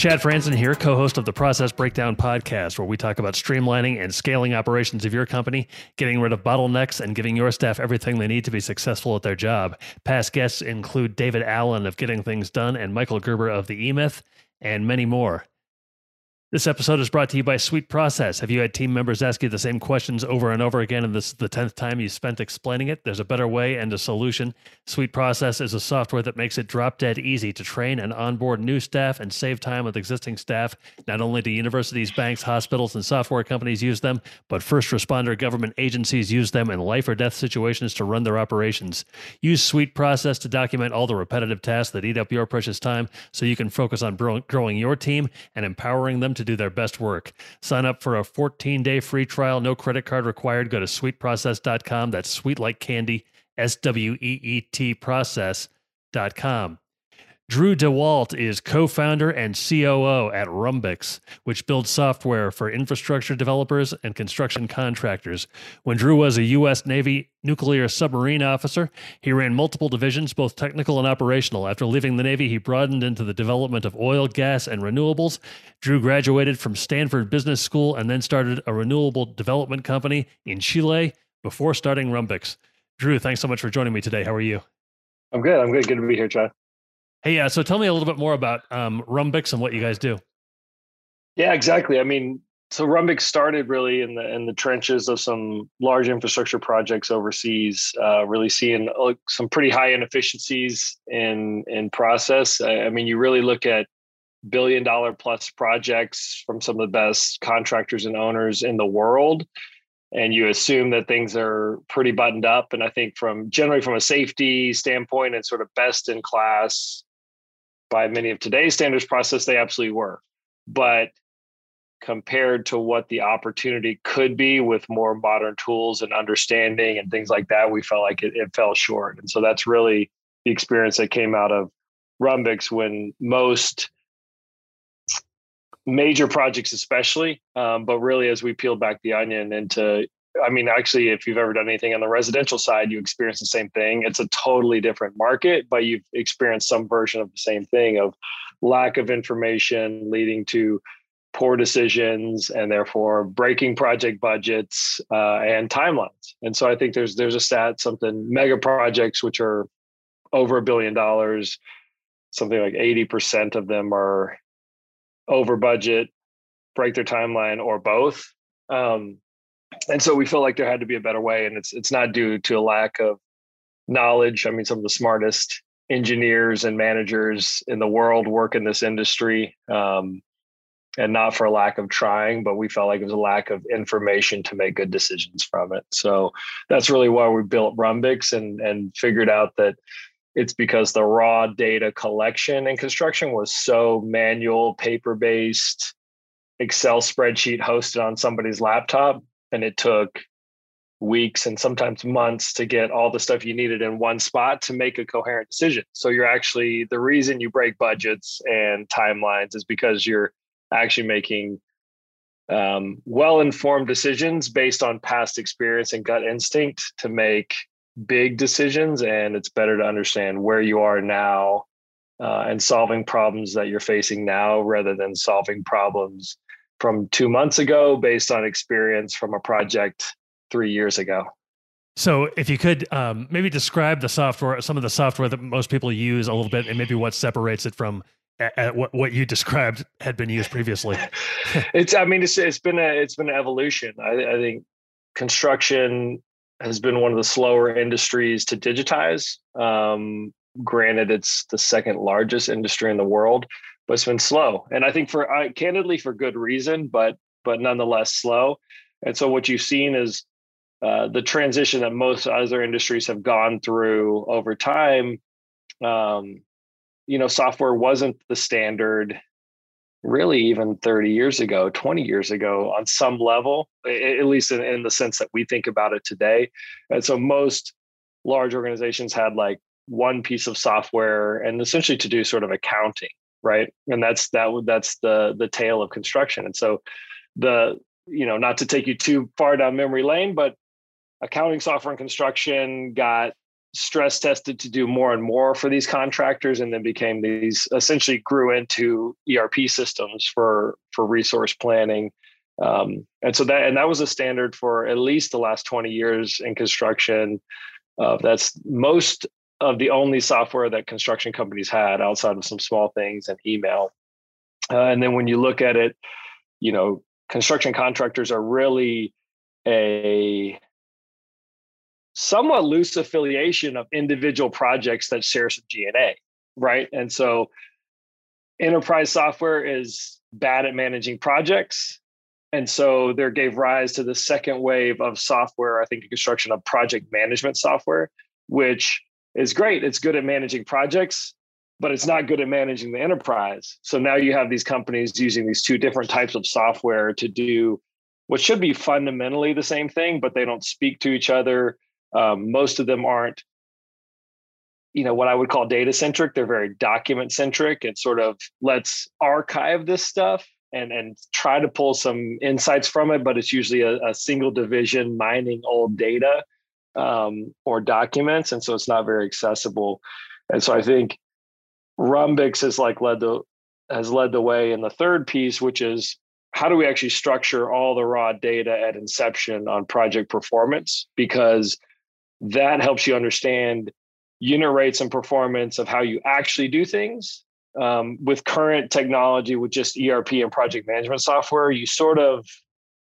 Chad Franzen here, co host of the Process Breakdown podcast, where we talk about streamlining and scaling operations of your company, getting rid of bottlenecks, and giving your staff everything they need to be successful at their job. Past guests include David Allen of Getting Things Done and Michael Gerber of The E Myth, and many more. This episode is brought to you by Sweet Process. Have you had team members ask you the same questions over and over again, and this is the 10th time you spent explaining it? There's a better way and a solution. Sweet Process is a software that makes it drop dead easy to train and onboard new staff and save time with existing staff. Not only do universities, banks, hospitals, and software companies use them, but first responder government agencies use them in life or death situations to run their operations. Use Sweet Process to document all the repetitive tasks that eat up your precious time so you can focus on growing your team and empowering them do their best work. Sign up for a 14 day free trial, no credit card required. Go to sweetprocess.com. That's sweet like candy, S W E E T process.com. Drew DeWalt is co founder and COO at Rhumbix, which builds software for infrastructure developers and construction contractors. When Drew was a U.S. Navy nuclear submarine officer, he ran multiple divisions, both technical and operational. After leaving the Navy, he broadened into the development of oil, gas, and renewables. Drew graduated from Stanford Business School and then started a renewable development company in Chile before starting Rhumbix. Drew, thanks so much for joining me today. How are you? I'm good. I'm good. Good to be here, Chad. Hey, yeah. So tell me a little bit more about um, Rhumbix and what you guys do. Yeah, exactly. I mean, so Rhumbix started really in the in the trenches of some large infrastructure projects overseas. Uh, really seeing uh, some pretty high inefficiencies in in process. I, I mean, you really look at billion dollar plus projects from some of the best contractors and owners in the world and you assume that things are pretty buttoned up and i think from generally from a safety standpoint and sort of best in class by many of today's standards process, they absolutely were. But compared to what the opportunity could be with more modern tools and understanding and things like that, we felt like it, it fell short. And so that's really the experience that came out of Rhumbix when most major projects, especially, um, but really as we peeled back the onion into I mean, actually, if you've ever done anything on the residential side, you experience the same thing. It's a totally different market, but you've experienced some version of the same thing of lack of information leading to poor decisions and therefore breaking project budgets uh, and timelines. And so I think there's there's a stat something mega projects which are over a billion dollars, something like 80% of them are over budget, break their timeline, or both. Um, and so we felt like there had to be a better way and it's it's not due to a lack of knowledge. I mean some of the smartest engineers and managers in the world work in this industry um, and not for a lack of trying but we felt like it was a lack of information to make good decisions from it. So that's really why we built Rhumbix and and figured out that it's because the raw data collection and construction was so manual paper based excel spreadsheet hosted on somebody's laptop and it took weeks and sometimes months to get all the stuff you needed in one spot to make a coherent decision. So you're actually the reason you break budgets and timelines is because you're actually making um, well-informed decisions based on past experience and gut instinct to make big decisions. And it's better to understand where you are now uh, and solving problems that you're facing now rather than solving problems from two months ago based on experience from a project three years ago. So, if you could um, maybe describe the software, some of the software that most people use a little bit, and maybe what separates it from uh, what what you described had been used previously. it's, I mean, it's it's been a it's been an evolution. I, I think construction has been one of the slower industries to digitize. Um, granted, it's the second largest industry in the world, but it's been slow. And I think for uh, candidly for good reason, but but nonetheless slow. And so what you've seen is uh, the transition that most other industries have gone through over time. Um, you know, software wasn't the standard really even 30 years ago 20 years ago on some level at least in, in the sense that we think about it today and so most large organizations had like one piece of software and essentially to do sort of accounting right? And that's that that's the the tale of construction. And so the you know not to take you too far down memory lane but accounting software and construction got stress tested to do more and more for these contractors and then became these essentially grew into erp systems for for resource planning. Um, and so that and that was a standard for at least the last 20 years in construction. Uh, that's most of the only software that construction companies had outside of some small things and email. Uh, and then when you look at it, you know, construction contractors are really a somewhat loose affiliation of individual projects that share some G&A, right? And so enterprise software is bad at managing projects. And so there gave rise to the second wave of software, I think, construction of project management software, which is great. It's good at managing projects, but it's not good at managing the enterprise. So now you have these companies using these two different types of software to do what should be fundamentally the same thing, but they don't speak to each other. Um, most of them aren't, you know, what I would call data centric. They're very document centric and sort of let's archive this stuff and and try to pull some insights from it. But it's usually a, a single division mining old data um, or documents, and so it's not very accessible. And so I think Rhumbix has like led the has led the way in the third piece, which is how do we actually structure all the raw data at inception on project performance because that helps you understand unit rates and performance of how you actually do things um, with current technology with just erp and project management software you sort of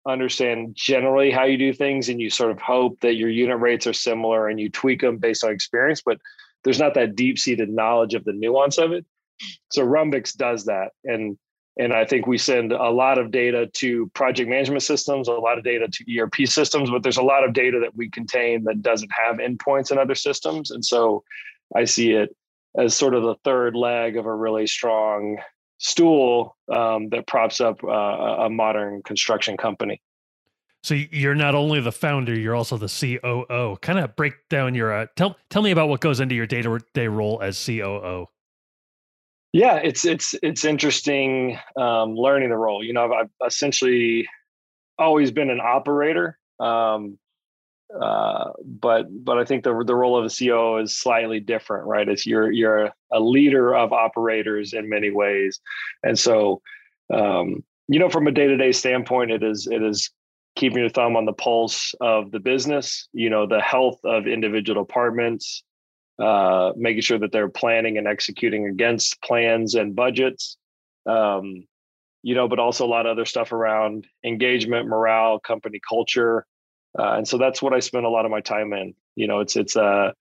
understand generally how you do things and you sort of hope that your unit rates are similar and you tweak them based on experience but there's not that deep seated knowledge of the nuance of it. So Rhumbix does that and and i think we send a lot of data to project management systems a lot of data to erp systems but there's a lot of data that we contain that doesn't have endpoints in other systems and so i see it as sort of the third leg of a really strong stool um, that props up uh, a modern construction company. So you're not only the founder, you're also the COO. Kind of break down your uh, tell tell me about what goes into your day to day role as COO. Yeah, it's it's it's interesting um, learning the role. You know, I've, I've essentially always been an operator, um, uh, but but I think the the role of a CEO is slightly different, right? It's you're you're a leader of operators in many ways, and so um, you know from a day to day standpoint, it is it is keeping your thumb on the pulse of the business. You know the health of individual departments, uh, making sure that they're planning and executing against plans and budgets. Um, you know, but also a lot of other stuff around engagement, morale, company culture uh, and so that's what I spend a lot of my time in. You know, it's it's uh,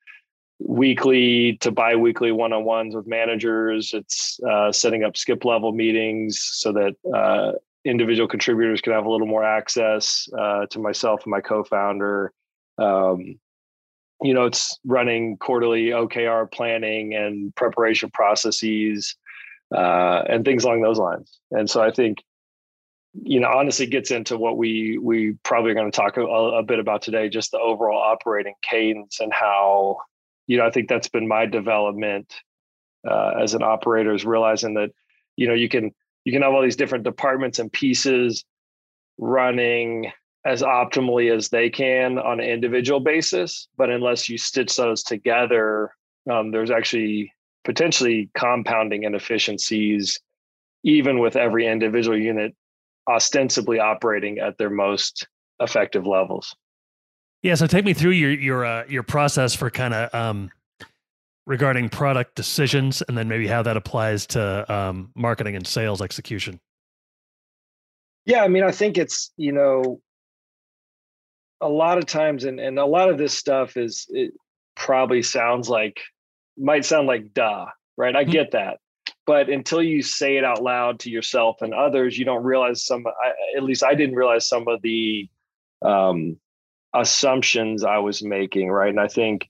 weekly to bi-weekly one-on-ones with managers. It's uh, setting up skip level meetings so that uh, individual contributors can have a little more access uh, to myself and my co-founder. Um, you know, it's running quarterly OKR planning and preparation processes uh, and things along those lines. And so I think you know honestly gets into what we we probably are going to talk a, a, bit about today just the overall operating cadence and how you know i think that's been my development uh, as an operator is realizing that you know you can you can have all these different departments and pieces running as optimally as they can on an individual basis but unless you stitch those together um, there's actually potentially compounding inefficiencies even with every individual unit ostensibly operating at their most effective levels. Yeah, so take me through your your uh, your process for kind of um, regarding product decisions, and then maybe how that applies to um, marketing and sales execution. Yeah, I mean, I think it's you know a lot of times, and and a lot of this stuff is it probably sounds like might sound like duh, right? I mm-hmm. get that, but until you say it out loud to yourself and others you don't realize some I, at least i didn't realize some of the um, assumptions i was making right and i think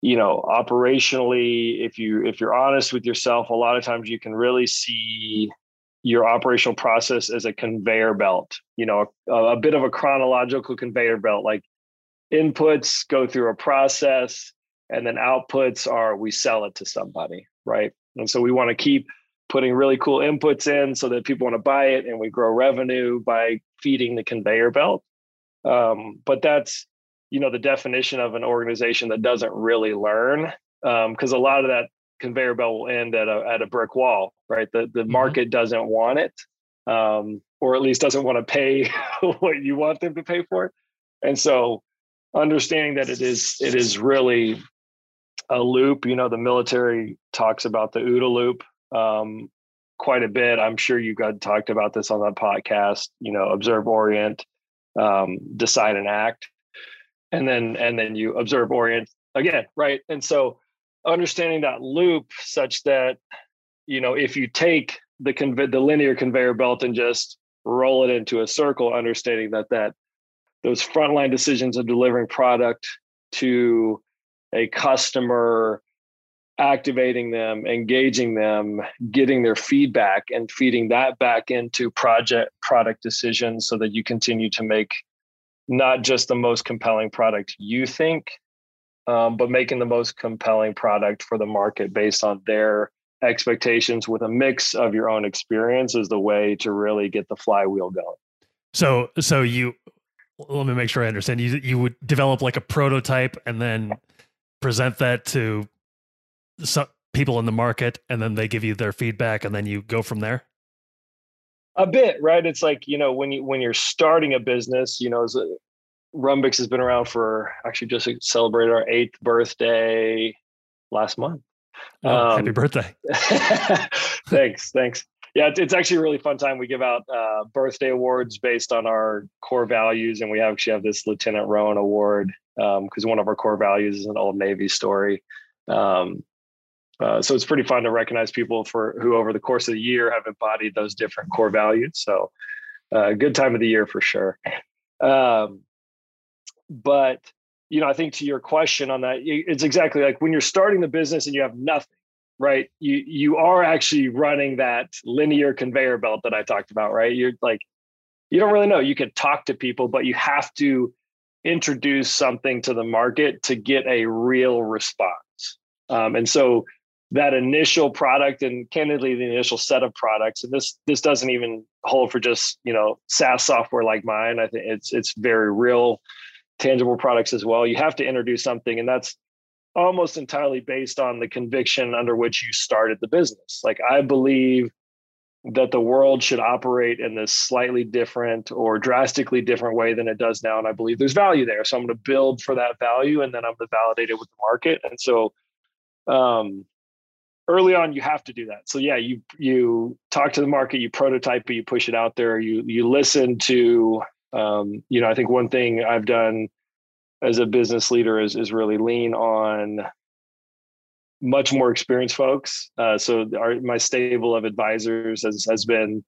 you know operationally if you if you're honest with yourself a lot of times you can really see your operational process as a conveyor belt, you know, a, a bit of a chronological conveyor belt, like inputs go through a process and then outputs are we sell it to somebody, right? And so we want to keep putting really cool inputs in so that people want to buy it and we grow revenue by feeding the conveyor belt. Um, but that's, you know, the definition of an organization that doesn't really learn because um, a lot of that conveyor belt will end at a, at a brick wall, right? The, the mm-hmm. market doesn't want it um, or at least doesn't want to pay what you want them to pay for it. And so understanding that it is it is really a loop. You know, the military talks about the OODA loop um, quite a bit. I'm sure you got talked about this on that podcast. You know, observe, orient, um, decide, and act, and then and then you observe, orient again, right? And so understanding that loop such that you know if you take the the linear conveyor belt and just roll it into a circle, understanding that that those frontline decisions of delivering product to a customer activating them engaging them getting their feedback and feeding that back into project product decisions so that you continue to make not just the most compelling product you think um, but making the most compelling product for the market based on their expectations with a mix of your own experience is the way to really get the flywheel going. So so you let me make sure i understand. You you would develop like a prototype and then present that to some people in the market and then they give you their feedback and then you go from there? A bit right? It's like you know when you when you're starting a business you know as a, Rhumbix has been around for actually just celebrated our eighth birthday last month. Oh, um, happy birthday. thanks thanks yeah it's, actually a really fun time we give out uh, birthday awards based on our core values and we actually have this lieutenant rowan award because um, one of our core values is an old navy story um, uh, so it's pretty fun to recognize people for who over the course of the year have embodied those different core values. So uh, good time of the year for sure. Um, but you know, I think to your question on that, it's exactly like when you're starting the business and you have nothing, right? You you are actually running that linear conveyor belt that I talked about, right? You're like, you don't really know. You can talk to people, but you have to introduce something to the market to get a real response. Um, and so that initial product and candidly the initial set of products and this this doesn't even hold for just you know SaaS software like mine I think it's it's very real tangible products as well you have to introduce something and that's almost entirely based on the conviction under which you started the business. Like I believe that the world should operate in this slightly different or drastically different way than it does now and I believe there's value there. So I'm going to build for that value and then I'm going to validate it with the market. And so um early on you have to do that. So yeah you you talk to the market you prototype it you push it out there you you listen to um, you know i think one thing i've done as a business leader is is really lean on much more experienced folks uh, so our, my stable of advisors has has been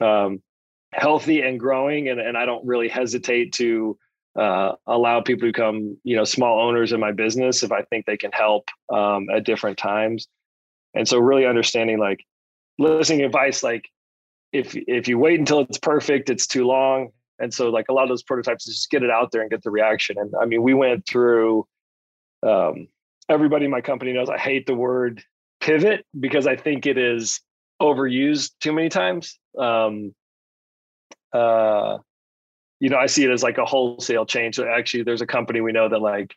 um, healthy and growing and, and i don't really hesitate to uh, allow people to become you know small owners in my business if I think they can help um, at different times. And so really understanding like listening advice like if if you wait until it's perfect, it's too long. And so like a lot of those prototypes just get it out there and get the reaction. And I mean we went through um, everybody in my company knows I hate the word pivot because I think it is overused too many times. Um, uh, you know, I see it as like a wholesale change. So actually, there's a company we know that like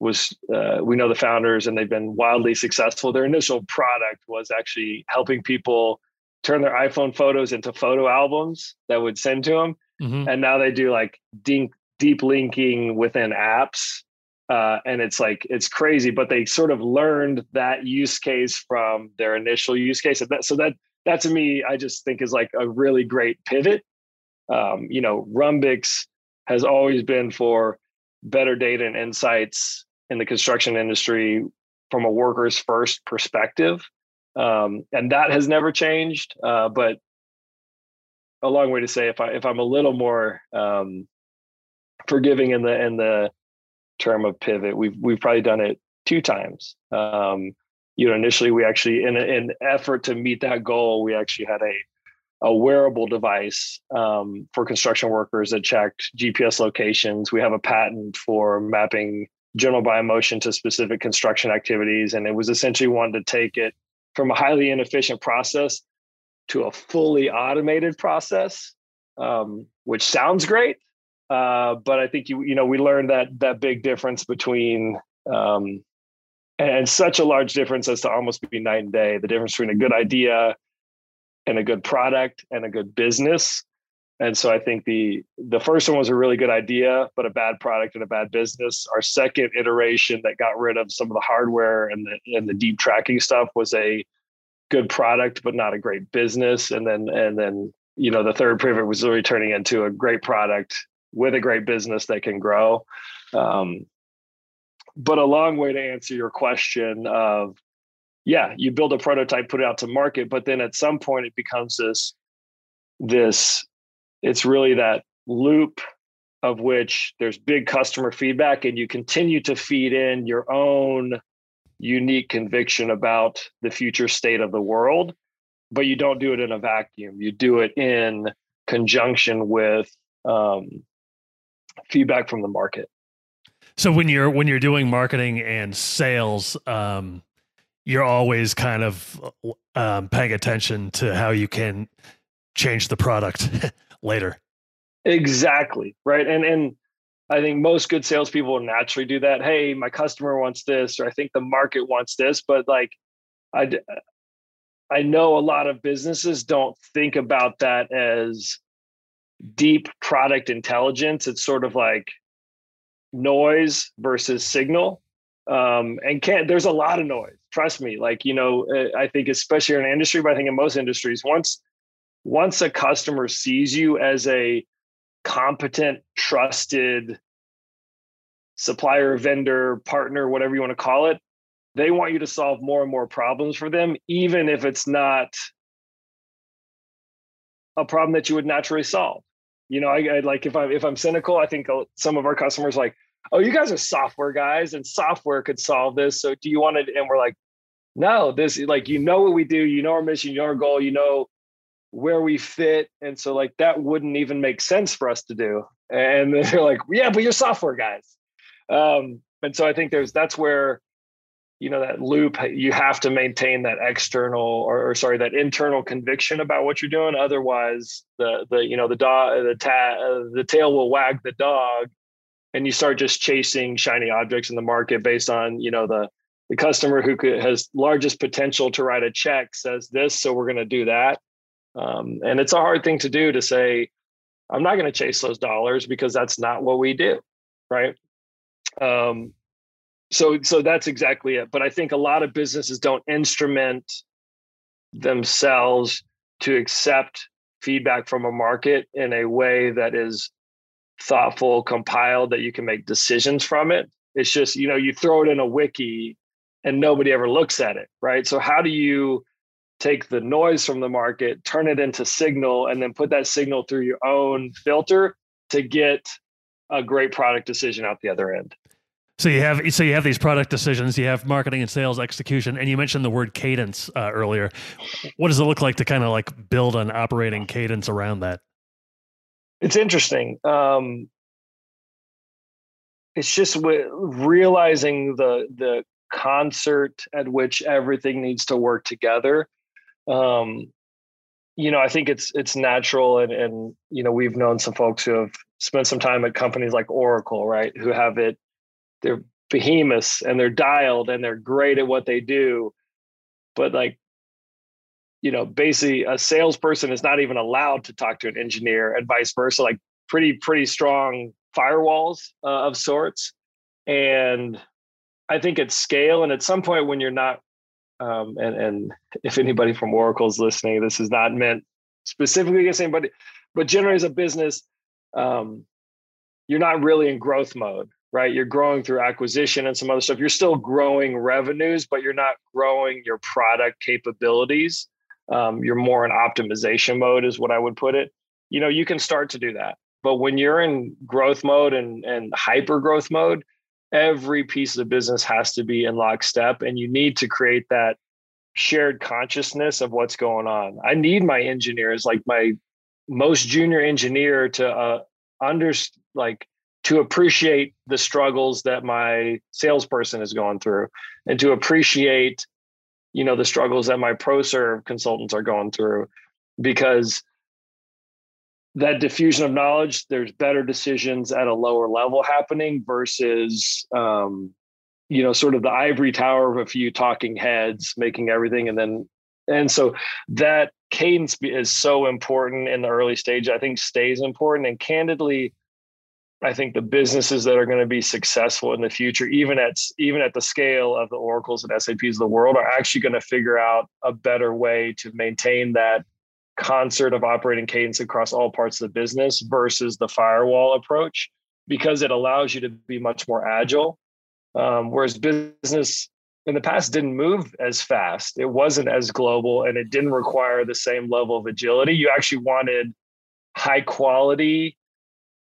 was uh, we know the founders and they've been wildly successful. Their initial product was actually helping people turn their iPhone photos into photo albums that would send to them, mm-hmm. and now they do like deep deep linking within apps. Uh, and it's like it's crazy, but they sort of learned that use case from their initial use case. So that, so that that to me, I just think is like a really great pivot um, you know, Rhumbix has always been for better data and insights in the construction industry from a workers first perspective. Um, and that has never changed. Uh, but a long way to say if I if I'm a little more um, forgiving in the in the term of pivot, we've we've probably done it two times. Um, you know, initially we actually, in an effort to meet that goal, we actually had a a wearable device um, for construction workers that checked GPS locations. We have a patent for mapping general biomotion to specific construction activities, and it was essentially wanted to take it from a highly inefficient process to a fully automated process, um, which sounds great. Uh, but I think you you know we learned that that big difference between um, and such a large difference as to almost be night and day. The difference between a good idea and a good product and a good business. And so I think the the first one was a really good idea, but a bad product and a bad business. Our second iteration that got rid of some of the hardware and the and the deep tracking stuff was a good product, but not a great business. And then and then you know the third pivot was really turning into a great product with a great business that can grow. Um, but a long way to answer your question of yeah you build a prototype put it out to market but then at some point it becomes this this it's really that loop of which there's big customer feedback and you continue to feed in your own unique conviction about the future state of the world but you don't do it in a vacuum. You do it in conjunction with um, feedback from the market. So when you're when you're doing marketing and sales, um, you're always kind of um, paying attention to how you can change the product later. Exactly right, and and I think most good salespeople will naturally do that. Hey, my customer wants this, or I think the market wants this, but like I I know a lot of businesses don't think about that as deep product intelligence. It's sort of like noise versus signal um, and can't there's a lot of noise trust me like you know uh, i think especially in industry but i think in most industries once once a customer sees you as a competent trusted supplier vendor partner whatever you want to call it they want you to solve more and more problems for them even if it's not a problem that you would naturally solve you know, I, I like if I'm if I'm cynical, I think uh, some of our customers like, oh, you guys are software guys, and software could solve this. So do you want it? And we're like, no, this like you know what we do, you know our mission, you know our goal, you know where we fit, and so like that wouldn't even make sense for us to do. And they're like, yeah, but you're software guys. Um, and so I think there's that's where you know that loop you have to maintain that external or, or, sorry that internal conviction about what you're doing otherwise the the you know the dog the ta- the tail will wag the dog and you start just chasing shiny objects in the market based on you know the the customer who could, has largest potential to write a check says this so we're going to do that um, and it's a hard thing to do to say i'm not going to chase those dollars because that's not what we do right? Um, so so that's exactly it. But i think a lot of businesses don't instrument themselves to accept feedback from a market in a way that is thoughtful compiled that you can make decisions from it. It's just you know you throw it in a wiki and nobody ever looks at it right? So how do you take the noise from the market turn it into signal and then put that signal through your own filter to get a great product decision out the other end so you have so you have these product decisions, you have marketing and sales execution, and you mentioned the word cadence uh, earlier. What does it look like to kind of like build an operating cadence around that? It's interesting. Um, it's just realizing the the concert at which everything needs to work together. Um, you know, I think it's it's natural, and and you know, we've known some folks who have spent some time at companies like Oracle, right, who have it they're behemoths and they're dialed and they're great at what they do but like you know basically a salesperson is not even allowed to talk to an engineer and vice versa like pretty pretty strong firewalls uh, of sorts and i think at scale and at some point when you're not um, and and if anybody from oracle is listening this is not meant specifically against anybody but generally as a business um, you're not really in growth mode right? You're growing through acquisition and some other stuff. You're still growing revenues, but you're not growing your product capabilities. Um, you're more in optimization mode, is what I would put it. You know, you can start to do that. But when you're in growth mode and, and hyper growth mode, every piece of the business has to be in lockstep and you need to create that shared consciousness of what's going on. I need my engineers, like my most junior engineer, to uh, under like to appreciate the struggles that my salesperson is going through, and to appreciate, you know, the struggles that my pro serve consultants are going through, because that diffusion of knowledge, there's better decisions at a lower level happening versus um, you know sort of the ivory tower of a few talking heads making everything and then and so that cadence is so important in the early stage i think stays important. And candidly i think the businesses that are going to be successful in the future even at even at the scale of the oracles and SAPs of the world are actually going to figure out a better way to maintain that concert of operating cadence across all parts of the business versus the firewall approach because it allows you to be much more agile um, whereas business in the past didn't move as fast. It wasn't as global and it didn't require the same level of agility. You actually wanted high quality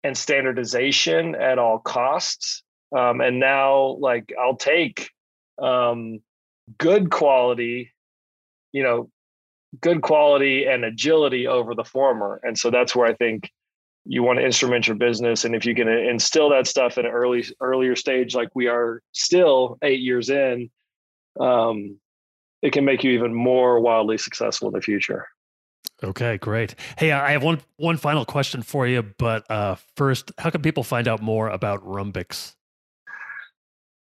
and standardization at all costs. Um, and now, like, I'll take um, good quality, you know, good quality and agility over the former. And so that's where I think you want to instrument your business. And if you can instill that stuff at an early earlier stage like we are still eight years in um, it can make you even more wildly successful in the future. Okay great. Hey i have one one final question for you but uh, first how can people find out more about Rhumbix?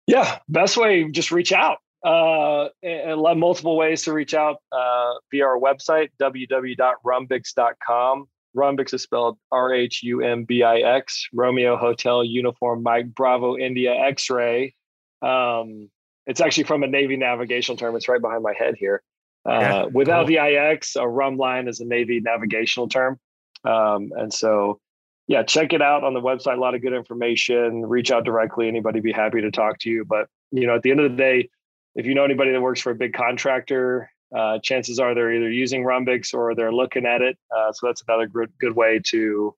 Yeah best way just reach out uh, and multiple ways to reach out uh, via our website www.rhumbix.com Rhumbix is spelled R H U M B I X, Romeo Hotel Uniform Mike Bravo India X ray. Um, it's actually from a Navy navigational term. It's right behind my head here. Uh, yeah, without cool. the IX, a rhumb line is a Navy navigational term. Um, and so, yeah, check it out on the website. A lot of good information. Reach out directly. Anybody be happy to talk to you. But, you know, at the end of the day, if you know anybody that works for a big contractor, uh, chances are they're either using Rhumbix or they're looking at it. Uh, so that's another good good way to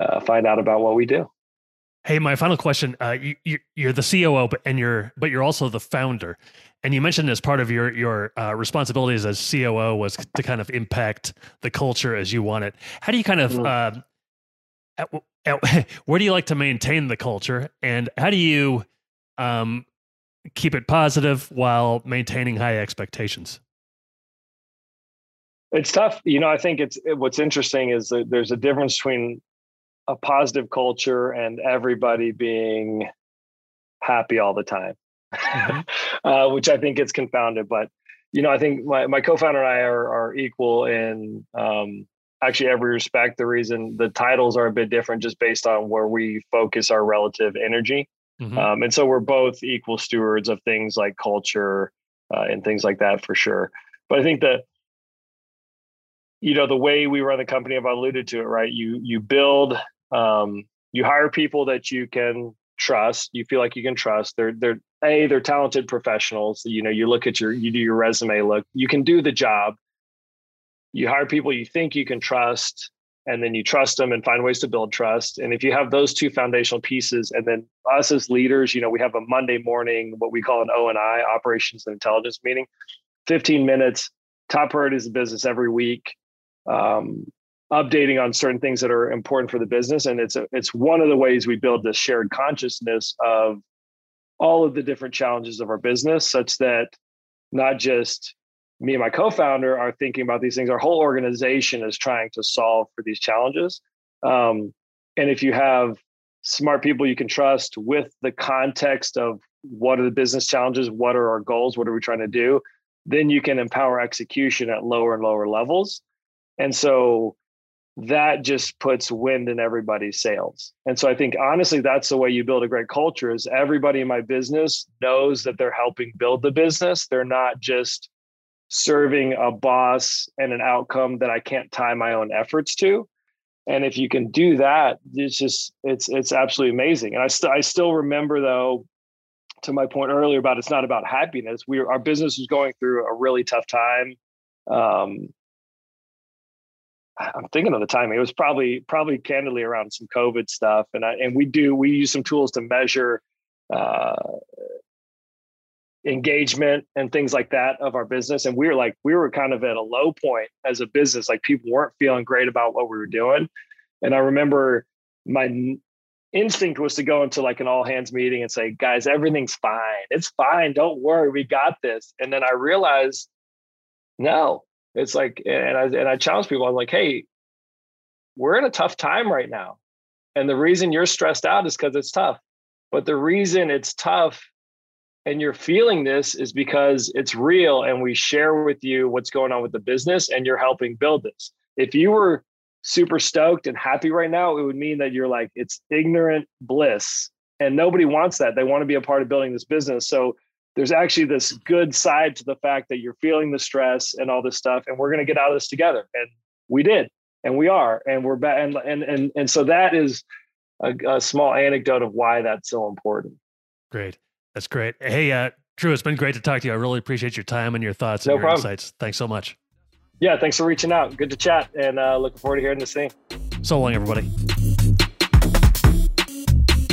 uh, find out about what we do. Hey, my final question: uh, you, are the COO, but and you're but you're also the founder, and you mentioned as part of your your uh, responsibilities as COO was to kind of impact the culture as you want it. How do you kind of mm. at, at, where do you like to maintain the culture, and how do you um, keep it positive while maintaining high expectations? it's tough. You know, I think it's it, what's interesting is that there's a difference between a positive culture and everybody being happy all the time, mm-hmm. uh, which I think gets confounded. But you know, I think my, my co-founder and I are, are equal in um, actually every respect. The reason the titles are a bit different just based on where we focus our relative energy. Mm-hmm. Um, and so we're both equal stewards of things like culture uh, and things like that for sure. But I think that you know the way we run the company i've alluded to it right? You you build um, you hire people that you can trust you feel like you can trust. They're they're a they're talented professionals. You know you look at your you do your resume look you can do the job. You hire people you think you can trust and then you trust them and find ways to build trust and if you have those two foundational pieces and then us as leaders you know we have a monday morning what we call an o and i operations and intelligence meeting 15 minutes top priorities of business every week um, updating on certain things that are important for the business. And it's a, it's one of the ways we build this shared consciousness of all of the different challenges of our business, such that not just me and my co-founder are thinking about these things. Our whole organization is trying to solve for these challenges. Um, and if you have smart people you can trust with the context of what are the business challenges, what are our goals, what are we trying to do, then you can empower execution at lower and lower levels. And so that just puts wind in everybody's sails. And so I think honestly, that's the way you build a great culture is everybody in my business knows that they're helping build the business. They're not just serving a boss and an outcome that I can't tie my own efforts to. And if you can do that, it's just it's it's absolutely amazing. And I still I still remember though, to my point earlier about it's not about happiness. We our business was going through a really tough time. Um, I'm thinking of the timing. It was probably probably candidly around some COVID stuff, and I, and we do we use some tools to measure uh, engagement and things like that of our business. And we were like, we were kind of at a low point as a business. Like people weren't feeling great about what we were doing. And I remember my instinct was to go into like an all hands meeting and say, guys, everything's fine. It's fine. Don't worry. We got this. And then I realized, no, it's like, and I, and I challenge people. I'm like, hey, we're in a tough time right now. And the reason you're stressed out is because it's tough. But the reason it's tough and you're feeling this is because it's real and we share with you what's going on with the business and you're helping build this. If you were super stoked and happy right now, it would mean that you're like, it's ignorant bliss. And nobody wants that. They want to be a part of building this business. So there's actually this good side to the fact that you're feeling the stress and all this stuff. And we're going to get out of this together. And we did. And we are. And we're back. And, and, and, and so that is a, a small anecdote of why that's so important. Great. That's great. Hey, uh, Drew, it's been great to talk to you. I really appreciate your time and your thoughts and no your problem. insights. Thanks so much. Yeah, thanks for reaching out. Good to chat and uh, looking forward to hearing this thing. So long, everybody.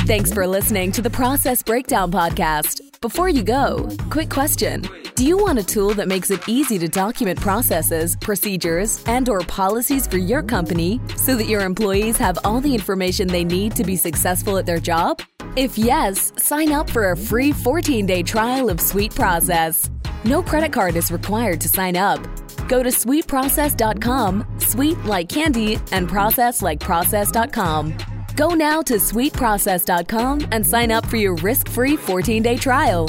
Thanks for listening to the Process Breakdown Podcast. Before you go, quick question. Do you want a tool that makes it easy to document processes, procedures, and or policies for your company so that your employees have all the information they need to be successful at their job? If yes, sign up for a free 14-day trial of Sweet Process. No credit card is required to sign up. Go to sweetprocess.com, sweet like candy, and process like process.com. Go now to sweetprocess.com and sign up for your risk free 14 day trial.